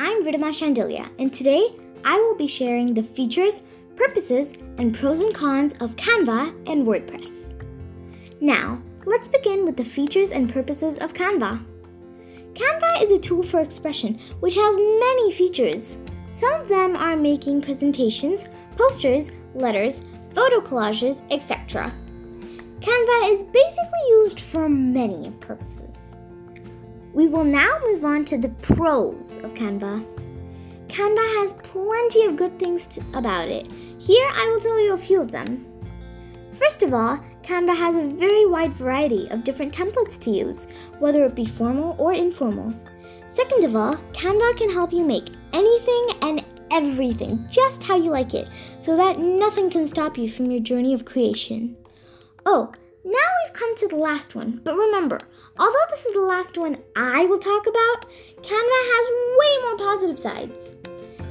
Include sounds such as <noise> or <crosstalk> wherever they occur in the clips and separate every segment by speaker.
Speaker 1: Ridhima Shandilia, and today I will be sharing the features, purposes, and pros and cons of Canva and WordPress. Now, let's begin with the features and purposes of Canva. Canva is a tool for expression which has many features. Some of them are making presentations, posters, letters, photo collages, etc. Canva is basically used for many purposes. We will now move on to the pros of Canva. Canva has plenty of good things to, about it. Here I will tell you a few of them. First of all, Canva has a very wide variety of different templates to use, whether it be formal or informal. Second of all, Canva can help you make anything and everything just how you like it, so that nothing can stop you from your journey of creation. Oh, now we've come to the last one, but remember, although this is the last one I will talk about, Canva has way more positive sides.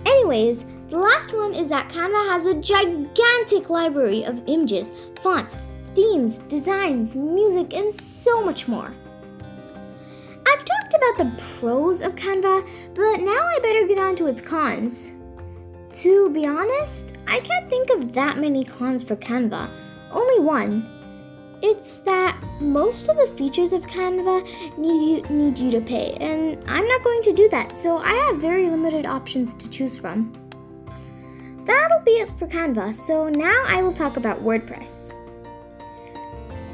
Speaker 1: Anyways, the last one is that Canva has a gigantic library of images, fonts, themes, designs, music, and so much more. I've talked about the pros of Canva, but now I better get on to its cons. To be honest, I can't think of that many cons for Canva, only one it's that most of the features of Canva need you need you to pay, and I'm not going to do that, so I have very limited options to choose from. That'll be it for Canva, so now I will talk about WordPress.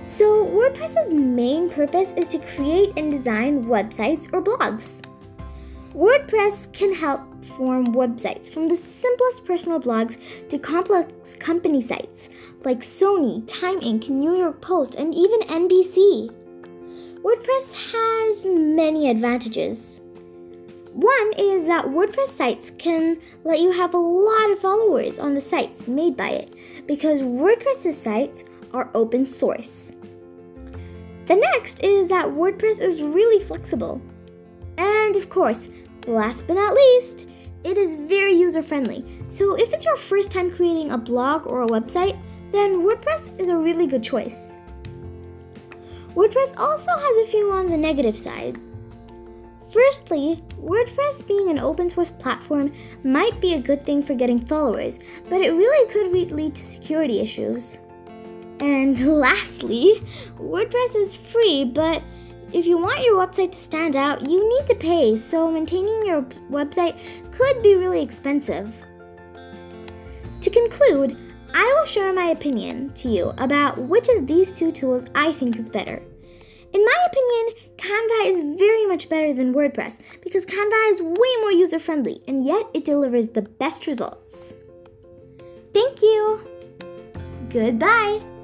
Speaker 1: So, WordPress's main purpose is to create and design websites or blogs. WordPress can help form websites from the simplest personal blogs to complex company sites like Sony, Time Inc., New York Post, and even NBC. WordPress has many advantages. One is that WordPress sites can let you have a lot of followers on the sites made by it because WordPress's sites are open source. The next is that WordPress is really flexible. And of course, Last but not least, it is very user friendly. So if it's your first time creating a blog or a website, then WordPress is a really good choice. WordPress also has a few on the negative side. Firstly, WordPress being an open source platform might be a good thing for getting followers, but it really could lead to security issues. And <laughs> lastly, WordPress is free, but if you want your website to stand out, you need to pay, so maintaining your website could be really expensive. To conclude, I will share my opinion to you about which of these two tools I think is better. In my opinion, Canva is very much better than WordPress because Canva is way more user friendly and yet it delivers the best results. Thank you! Goodbye!